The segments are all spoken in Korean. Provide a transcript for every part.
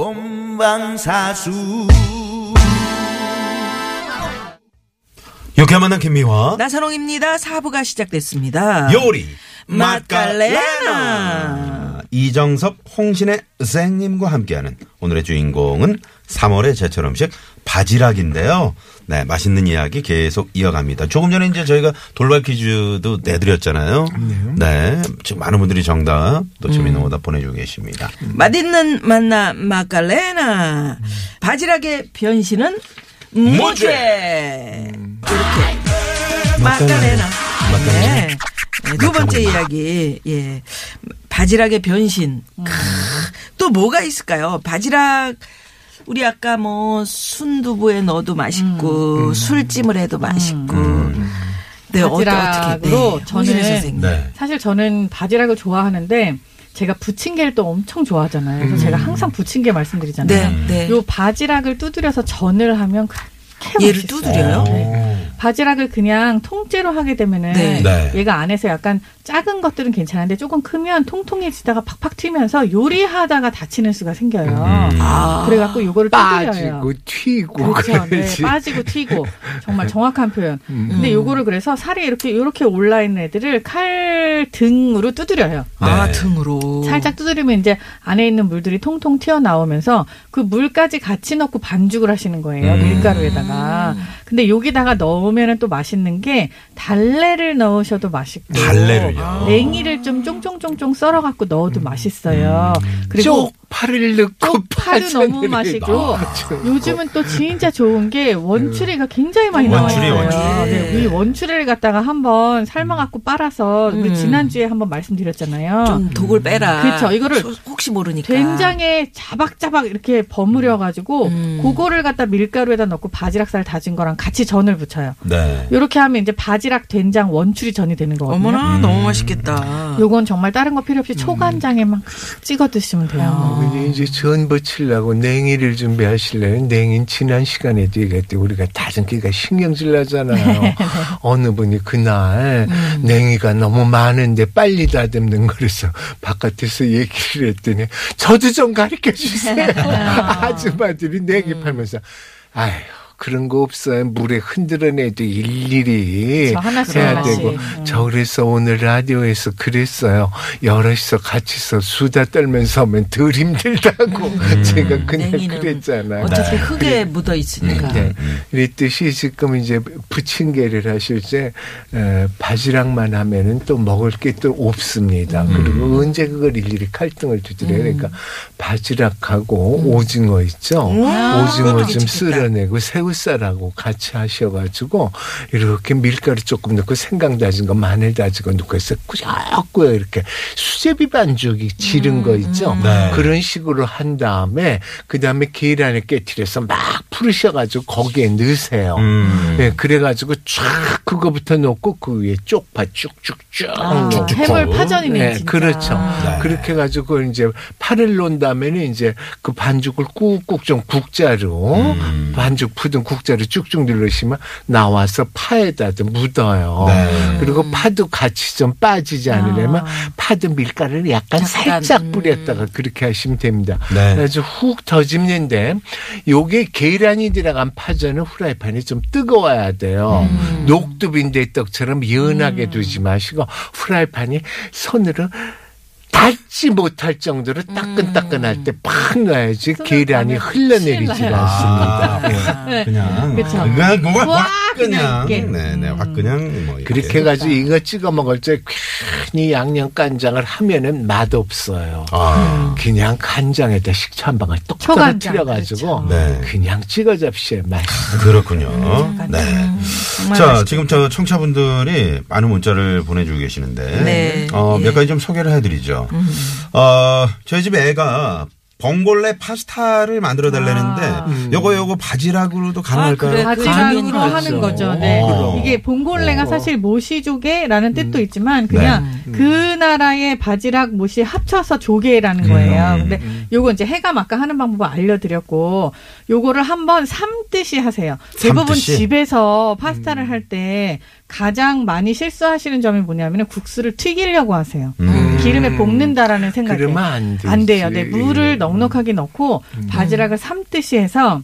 본방사수 유쾌한 만남 김미화. 나선홍입니다. 사부가 시작됐습니다. 요리. 맛깔레나. 이정섭, 홍신의 생님과 함께하는 오늘의 주인공은 3월의 제철 음식 바지락인데요. 네, 맛있는 이야기 계속 이어갑니다. 조금 전에 이제 저희가 돌발 퀴즈도 내드렸잖아요. 네. 지금 많은 분들이 정답 또 재미있는 오답 보내주고 계십니다. 맛있는 만나 마깔레나. 바지락의 변신은 무죄. 이렇게. 마깔레나. 네. 네, 두 번째 이야기. 예. 바지락의 변신. 크, 또 뭐가 있을까요? 바지락 우리 아까 뭐 순두부에 넣어도 맛있고 술찜을 해도 맛있고. 네, 어- 바지락으로 네, 저는. 네. 사실 저는 바지락을 좋아하는데 제가 부침개를 또 엄청 좋아하잖아요. 그래서 제가 항상 부침개 말씀드리잖아요. 네, 네. 요 바지락을 두드려서 전을 하면 그렇게 얘를 맛있어요. 두드려요? 네. 바지락을 그냥 통째로 하게 되면은 네. 네. 얘가 안에서 약간 작은 것들은 괜찮은데 조금 크면 통통해지다가 팍팍 튀면서 요리하다가 다치는 수가 생겨요. 아. 그래갖고 요거를 두드려요. 빠지고 튀고 그렇죠. 네. 빠지고 튀고 정말 정확한 표현. 음. 근데 요거를 그래서 살이 이렇게 이렇게 올라 있는 애들을 칼 등으로 두드려요. 아, 네. 등으로. 살짝 두드리면 이제 안에 있는 물들이 통통 튀어 나오면서 그 물까지 같이 넣고 반죽을 하시는 거예요. 음. 밀가루에다가. 근데 여기다가 넣으면 또 맛있는 게 달래를 넣으셔도 맛있고. 달래를요? 냉이를 좀 쫑쫑쫑쫑 썰어 갖고 넣어도 맛있어요. 그리고 쪽파를 넣고 파도 너무 맛있고 요즘은 또 진짜 좋은 게 원추리가 굉장히 많이 나와요. 원추리, 원추리. 네, 이 원추리를 갖다가 한번 삶아갖고 빨아서 우리 음. 지난주에 한번 말씀드렸잖아요. 좀 독을 빼라. 그렇죠. 이거를 소- 혹시 모르니까. 된장에 자박자박 이렇게 버무려 가지고 음. 그거를 갖다 밀가루에다 넣고 바지락살 다진 거랑 같이 전을 붙여요. 네. 이렇게 하면 이제 바지락 된장 원추리 전이 되는 거거든요. 어머나 너무 맛있겠다. 요건 정말 다른 거 필요 없이 초간장에만 찍어 드시면 돼요. 근데 이제 전 부 치려고 냉이를 준비하시려면 냉이는 지난 시간에도 얘기했대 우리가 다듬기가 신경질 나잖아요. 어느 분이 그날 냉이가 너무 많은데 빨리 다듬는 거라서 바깥에서 얘기를 했더니 저도 좀 가르쳐 주세요. 아줌마들이 냉이 팔면서 아휴 그런 거 없어요. 물에 흔들어내도 일일이 해야. 되고 음. 저 그래서 오늘 라디오에서 그랬어요. 여럿이서 같이서 수다 떨면서 하면 덜 힘들다고 제가 그냥 그랬잖아요. 어차피 흙에 묻어 있으니까. 네. 이랬듯이 지금 이제 부침개를 하실 때 에, 바지락만 하면은 또 먹을 게 또 없습니다. 그리고 언제 그걸 일일이 칼등을 두드려요. 그러니까 바지락하고 오징어 있죠. 오징어 그것도 좀 괜찮겠다. 쓸어내고 새우 살하고 같이 하셔가지고 이렇게 밀가루 조금 넣고 생강 다진 거 마늘 다진 거 넣고 해서 꾸역꾸역 이렇게 수제비 반죽이 지른 거 있죠. 네. 그런 식으로 한 다음에 그 다음에 계란을 깨뜨려서 막 풀으셔가지고 거기에 넣으세요. 음. 네, 그래가지고 쫙 그거부터 넣고 그 위에 쪽파 쭉쭉쭉 아, 넣고. 해물 파전이네 네, 진짜. 그렇죠. 네. 그렇게 해가지고 이제 파를 놓은 다음에는 이제 그 반죽을 꾹꾹 좀 국자로 음. 반죽 푸든 국자로 쭉쭉 누르시면 나와서 파에다 묻어요. 네. 그리고 파도 같이 좀 빠지지 않으려면 아. 파도 밀가루를 약간 약간, 살짝 음. 뿌렸다가 그렇게 하시면 됩니다. 네. 그래서 훅 더집는데 요게 계란이 들어간 파전은 후라이팬이 좀 뜨거워야 돼요. 음. 녹두빈대 떡처럼 연하게 두지 마시고 후라이팬이 손으로 닿지 못할 정도로 따끈따끈할 때팍 넣어야지 계란이 흘러내리지. 않습니다. 아, 예. 그냥 그쵸. 그냥 뭐가 확확 그냥. 네네 확 그냥 뭐. 그렇게 해가지고 이거 찍어 먹을 때 괜히 양념 간장을 하면은 맛 없어요. 아. 그냥 간장에다 식초 한 방울 똑 떨어뜨려가지고 네. 그냥 찍어 잡시에 맛있어. 그렇군요. 네. 정말 자, 맛있- 지금 저 청취자분들이 많은 문자를 보내주고 계시는데, 네. 어, 예. 음. 몇 가지 좀 소개를 해드리죠. 어, 저희 집 애가 봉골레 파스타를 만들어 달라는데 요거 요거 바지락으로도 가능할까요? 그래. 바지락으로 하는 그렇죠. 거죠. 네. 어. 이게 봉골레가 어. 사실 모시조개라는 뜻도 있지만 그냥 그 나라의 바지락 모시 합쳐서 조개라는 거예요. 음. 근데 요거 이제 해감 아까 하는 방법을 알려드렸고 요거를 한번 삶듯이 하세요. 대부분 삶듯이? 집에서 파스타를 할 때 가장 많이 실수하시는 점이 뭐냐면 국수를 튀기려고 하세요. 음. 기름에 볶는다라는 생각에 그러면 안. 안 돼요. 네, 물을 음. 넉넉하게 넣고 바지락을 삶듯이 해서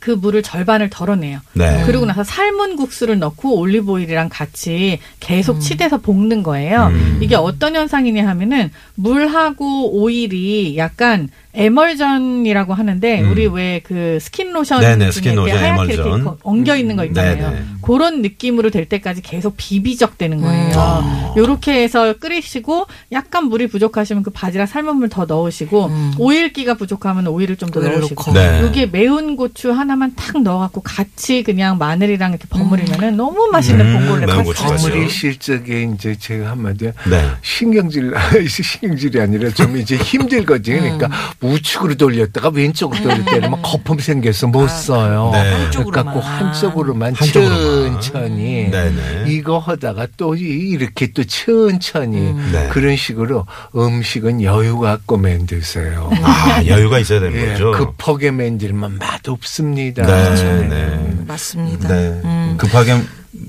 그 물을 절반을 덜어내요. 네. 그리고 나서 삶은 국수를 넣고 올리브 오일이랑 같이 계속 치대서 볶는 거예요. 음. 이게 어떤 현상이냐 하면은 물하고 오일이 약간 에멀전이라고 하는데 음. 우리 왜 그 스킨 로션 네네, 중에 스킨 이렇게 로션, 하얗게 에멀전. 이렇게 거- 엉겨 있는 거 있잖아요. 네네. 그런 느낌으로 될 때까지 계속 비비적대는 거예요. 아. 요렇게 해서 끓이시고 약간 물이 부족하시면 그 바지락 삶은 물 더 넣으시고 오일기가 부족하면 오일을 좀 더 넣으시고. 네. 여기에 매운 고추 하나만 탁 넣어갖고 같이 그냥 마늘이랑 이렇게 버무리면은 너무 맛있는 음, 봉골레. 버무리실 적에 이제 제가 한마디 네. 신경질 신경질이 아니라 좀 이제 힘들거든요. 그러니까 우측으로 돌렸다가 왼쪽으로 돌릴 때는 막 거품 생겨서 못 써요. 네. 한쪽으로만. 그래갖고 한쪽으로만 한쪽으로만. 천천히 네네. 이거 하다가 또 이- 이렇게 또 천천히 네. 그런 식으로 음식은 여유 갖고 만드세요. 아, 여유가 있어야 되는 예, 거죠. 급하게 만들면 맛 없습니다. 네, 네. 맞습니다. 네. 음. 급하게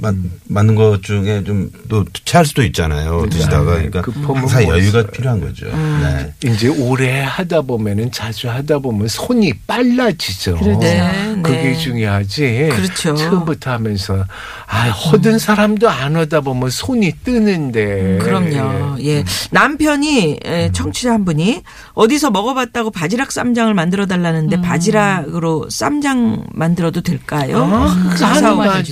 만, 맞는 것 중에 좀 또 체할 수도 있잖아요. 드시다가. 그러니까 급하면 항상 못 여유가. 필요한 거죠. 음. 네. 이제 오래 하다 보면은 자주 하다 보면 손이 빨라지죠. 그렇죠. 네, 그게 네. 중요하지. 그렇죠. 처음부터 하면서 아 허든 사람도 안 하다 보면 손이 뜨는데. 그럼요. 예. 남편이 에, 청취자 한 분이 어디서 먹어봤다고 바지락 쌈장을 만들어 달라는데 바지락으로 쌈장 만들어도 될까요? 아, 사사오가 맞아.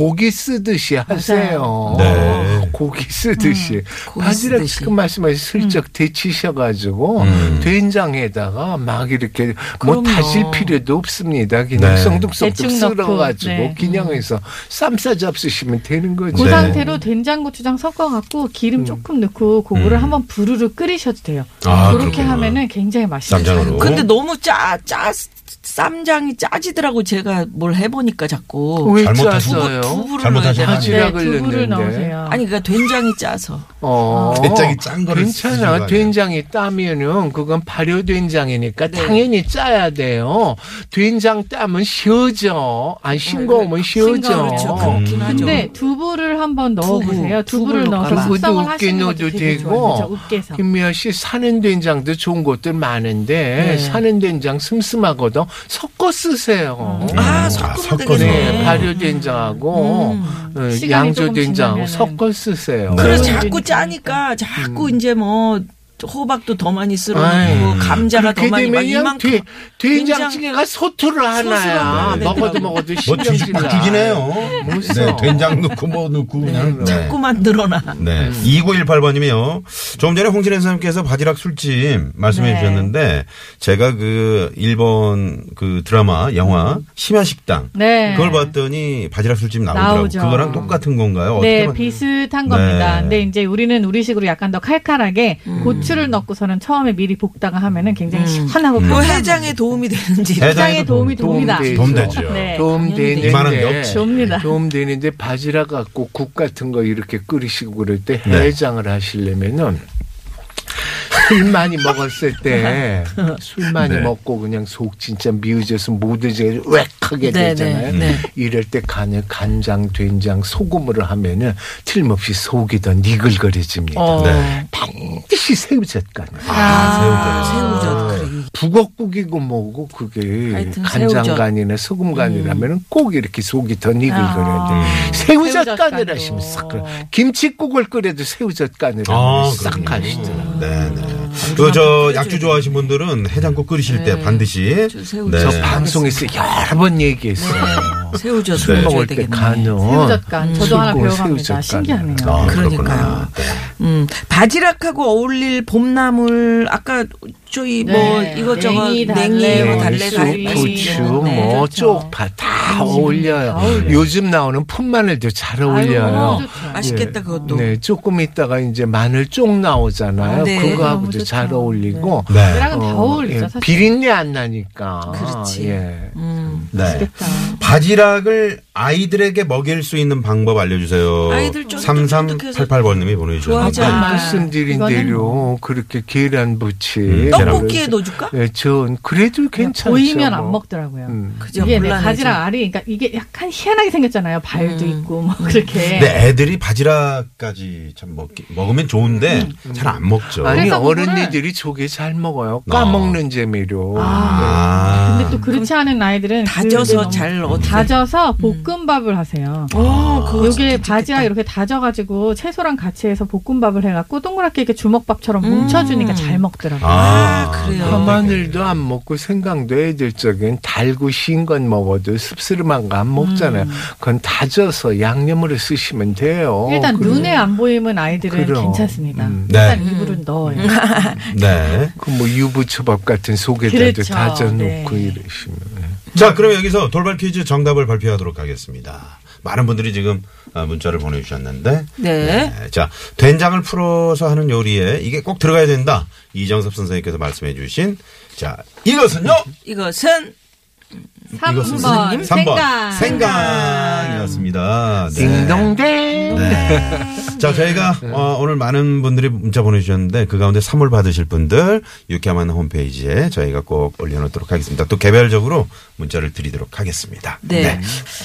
고기 쓰듯이 하세요. 네. 고기 쓰듯이. 고기 바지락 쓰듯이. 지금 말씀하신 슬쩍 데치셔가지고 음. 된장에다가 막 이렇게 뭐 그럼요. 다질 필요도 없습니다. 그냥 네. 대충 넣고, 쓸어가지고 네. 그냥 해서 쌈싸 잡수시면 되는 거죠. 그 네. 상태로 된장 고추장 섞어갖고 기름 조금 넣고 그거를 음. 한번 부르르 끓이셔도 돼요. 아, 그렇게 그렇구나. 하면은 굉장히 맛있어요. 쌈장으로. 근데 너무 짜, 짜, 쌈장이 짜지더라고 제가 뭘 해보니까 자꾸. 왜? 두부 를 넣어야 되나? 네, 바지락을 두부를 넣는데. 넣으세요. 아니 그러니까 된장이 짜서. 어, 된장이 짠 거를 괜찮아. 된장이 따면은 그건 발효 된장이니까 네. 당연히 짜야 돼요. 된장 따면 쉬어져. 안 싱거우면 쉬어져. 그렇죠. 하죠. 근데 두부를 한번 두부, 넣어보세요. 두부를 두부 를 넣어서. 숙성을 두부도 하시는 넣어도. 되고. 김미아 씨 사는 된장도 좋은 것들 많은데 네. 사는 된장 슴슴하거든. 섞어 쓰세요. 아, 음. 아, 섞어서. 되겠네. 네, 발효 된장하고 어, 시간이 양조 조금 된장 지나면은. 섞어 쓰세요. 네. 그래서 네. 자꾸 짜니까 자꾸 이제 뭐 호박도 더 많이 쓸어 아이, 넣고 감자가 더 많이 막 이만큼 돼- 된장찌개가 소투를 하나야. 먹어도. 먹어도 뭐 주식 신경질 나. 바뀌긴 해요. 무슨- 네, 된장 넣고 뭐 넣고 그냥. 네. 자꾸만 늘어나. 네. 2918번님이요. 조금 전에 홍진혜 선생님께서 바지락 술집 말씀해 네. 주셨는데 제가 그 일본 그 드라마 영화 심야 식당 네. 그걸 봤더니 바지락 술집 나오더라고요. 나오죠. 그거랑 똑같은 건가요? 네, 비슷한 네. 겁니다. 근데 이제 우리는 우리식으로 약간 더 칼칼하게 고추 를 넣고서는 처음에 미리 볶다가 하면은 굉장히 시원하고 그 칼칼한 해장에 도움이 되는지. 해장에도 해장에 도움이 도움- 됩니다. 도움 되죠. 도움 되죠. 네. 도움 되는데 이만한 몇 됩니다. 도움 되는데 바지락 갖고 국 같은 거 이렇게 끓이시고 그럴 때 네. 해장을 하시려면은 술 많이 먹었을 때 술 많이 네. 먹고 그냥 속 진짜 미우져서 모두지 웩하게 네, 되잖아요. 네, 네. 이럴 때 간을 간장, 된장, 소금으로 하면은 틀림없이 속이 더 니글거려집니다. 어. 네. 반드시 새우젓간. 아, 새우젓. 그래. 북엇국이고 뭐고 그게 간장간이나 소금간이라면 꼭 이렇게 속이 더 니글거려야 돼. 새우젓간을 새우젓간도. 하시면 싹. 김치국을 끓여도 새우젓간을 아, 하면 싹 그럼요. 하시더라고요. 네, 네. 그 저 약주 좋아하시는 분들은 해장국 끓이실 때 반드시 저 새우 네. 저 방송에서 여러 번 얘기했어요. 새우젓 네. 술술 먹을 때. 간은 새우젓간 저도 하나 술고 배워갑니다. 신기하네요. 아, 그러니까요. 그렇구나. 네. 음, 바지락하고 어울릴 봄나물 아까 저희 뭐 네. 이것저것 냉이, 달래, 냉이, 뭐 달래, 냉수, 달래, 부추, 네. 뭐 좋죠. 쪽파 다 음, 어울려요. 다. 요즘 나오는 풋마늘도 잘 어울려요. 좋죠. 맛있겠다 그것도. 네, 조금 있다가 이제 마늘 쪽 나오잖아요. 아, 네. 그거하고도 잘. 어울리고. 네. 얘랑은 다 어울리죠. 예, 사실. 비린내 안 나니까. 그렇지. 예. 음. 네. 맛있겠다. 바지락 을 아이들에게 먹일 수 있는 방법 알려주세요. 아이들 쫀득쫀득해서 3388님이 보내주셨는데. 않아요. 말씀드린 대로 그렇게 계란 부치. 음, 떡볶이에 넣어줄까? 예, 전 그래도 괜찮죠. 보이면 뭐. 안 먹더라고요. 음. 그죠? 이게 네. 바지락 알이 그러니까 이게 약간 희한하게 생겼잖아요. 발도 음. 있고 뭐 그렇게. 근데 애들이 바지락까지 참 먹기, 먹으면 좋은데 잘 안 먹죠. 아니 어른이들이 조개 잘 먹어요. 까먹는 재미로. 아. 근데 또 그렇지 않은 아이들은 다져서 잘 어떻게- 다져서 볶음 밥을 하세요. 어, 그거 요게 바지락 좋겠다. 이렇게 다져가지고 채소랑 같이 해서 볶음밥을 해갖고 동그랗게 이렇게 주먹밥처럼 음. 뭉쳐주니까 잘 먹더라고요. 아, 그래요. 파마늘도 안 먹고 생강도 애들 적엔 달고 신 건 먹어도 씁쓸한 거 안 먹잖아요. 그건 다져서 양념으로 쓰시면 돼요. 일단 그리고 눈에 안 보이면 아이들은 그럼. 괜찮습니다. 음. 네. 일단 입으로 넣어요. 네. 그 뭐 유부초밥 같은 속에다도 그렇죠. 다져놓고 네. 이러시면. 자, 그럼 여기서 돌발 퀴즈 정답을 발표하도록 하겠습니다. 많은 분들이 지금 어, 문자를 보내주셨는데. 네. 자, 된장을 풀어서 하는 요리에 이게 꼭 들어가야 된다. 이정섭 선생님께서 말씀해 주신. 자, 이것은요? 이것은 3번 3번. 생강. 생강 이었습니다. 네. 딩동댕. 네. 자, 저희가 어, 오늘 많은 분들이 문자 보내주셨는데 그 가운데 선물 받으실 분들 유쾌한 홈페이지에 저희가 꼭 올려놓도록 하겠습니다. 또 개별적으로 문자를 드리도록 하겠습니다. 네.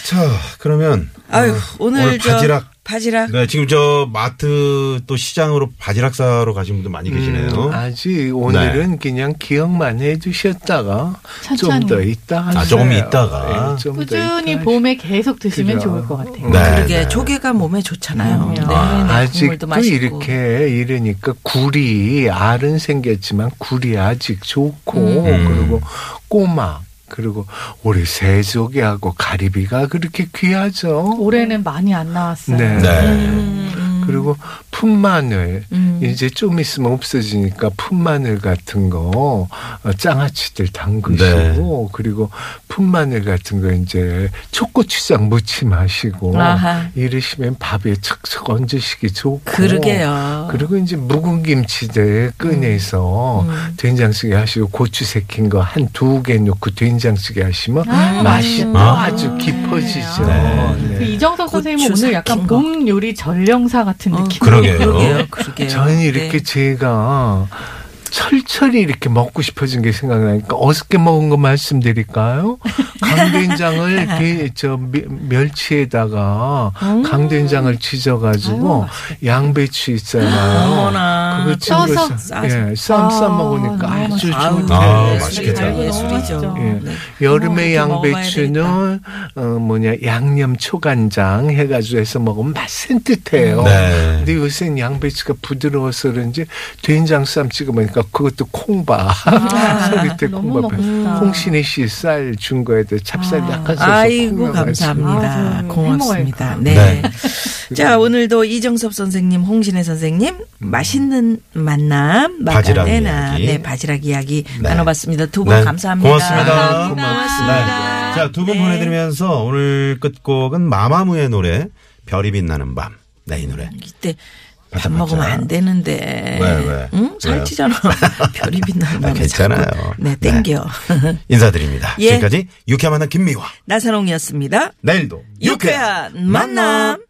자, 그러면 아유 어, 오늘, 오늘 저 바지락 바지락 네, 지금 저 마트 또 시장으로 바지락 사러 가신 분들 많이 계시네요. 음, 아직 오늘은 그냥 기억만 해두셨다가 좀 천천히. 더 있다 하세요. 아, 조금 있다가. 예, 좀더 꾸준히 있다 봄에 계속 드시면 그죠. 좋을 것 같아요. 네. 그러게 네. 조개가 몸에 좋잖아요. 네. 네, 아, 맛있고. 이렇게 이러니까 굴이 알은 생겼지만 굴이 아직 좋고 음. 그리고 꼬막 그리고 우리 새조개하고 가리비가 그렇게 귀하죠. 올해는 많이 안 나왔어요. 네. 네. 음, 음. 그리고 풋마늘 음. 이제 좀 있으면 없어지니까 풋마늘 같은 거 어, 장아찌들 담그시고 그리고 풋마늘 같은 거 이제 초고추장 무침 하시고 아하. 이러시면 밥에 척척 얹으시기 좋고 그러게요. 그리고 이제 묵은 김치들 꺼내서 음. 된장찌개 하시고 고추 새킨 거한 두 개 넣고 된장찌개 하시면 아, 맛이 또 아. 아주 깊어지죠. 네. 네. 그 이정석 선생님은 고추 오늘 약간. 봄 요리 전령사 같은 어, 느낌. 그러게요. 그러게요. 그러게요. 저는 이렇게 네. 제가 철철이 이렇게 먹고 싶어진 게 생각나니까 어저께 먹은 거 말씀드릴까요? 강된장을 게- 저 멸- 멸치에다가 강된장을 지져가지고 양배추 있잖아요. 어머나. 그거 써서 찍어서 예, 쌈싸 아, 먹으니까 너무 아주 아우, 좋대. 아, 네, 맛있겠다. 예술이죠. 예. 네. 여름에 이렇게 먹어봐야 양배추는 어 뭐냐 양념 초간장 해가지고 해서 먹으면 맛 산뜻해요. 네. 근데 요새는 양배추가 부드러워서 그런지 된장 쌈 찍어 먹으니까 그것도 콩밥 서리태 너무 콩밥 먹고 싶다. 홍신혜 씨 쌀 준 거에다 찹쌀 아. 약간 써서 아이고 감사합니다. 고맙습니다. 네. 네. 자 오늘도 이정섭 선생님, 홍신혜 선생님 맛있는 만남 바지락 이야기. 네 바지락 이야기 네. 나눠봤습니다. 두분 네. 감사합니다. 고맙습니다. 고맙습니다. 네. 자, 두분 네. 보내드리면서 오늘 끝곡은 마마무의 노래 별이 빛나는 밤. 네, 이 노래. 이때 밥 먹으면. 안 되는데. 왜, 왜? 응? 살찌잖아. 별이 빛나는 아, 밤에 괜찮아요. 자꾸. 네, 땡겨. 인사드립니다. 예. 지금까지 유쾌한 만남 김미화. 나선홍이었습니다. 내일도 유쾌한 만남.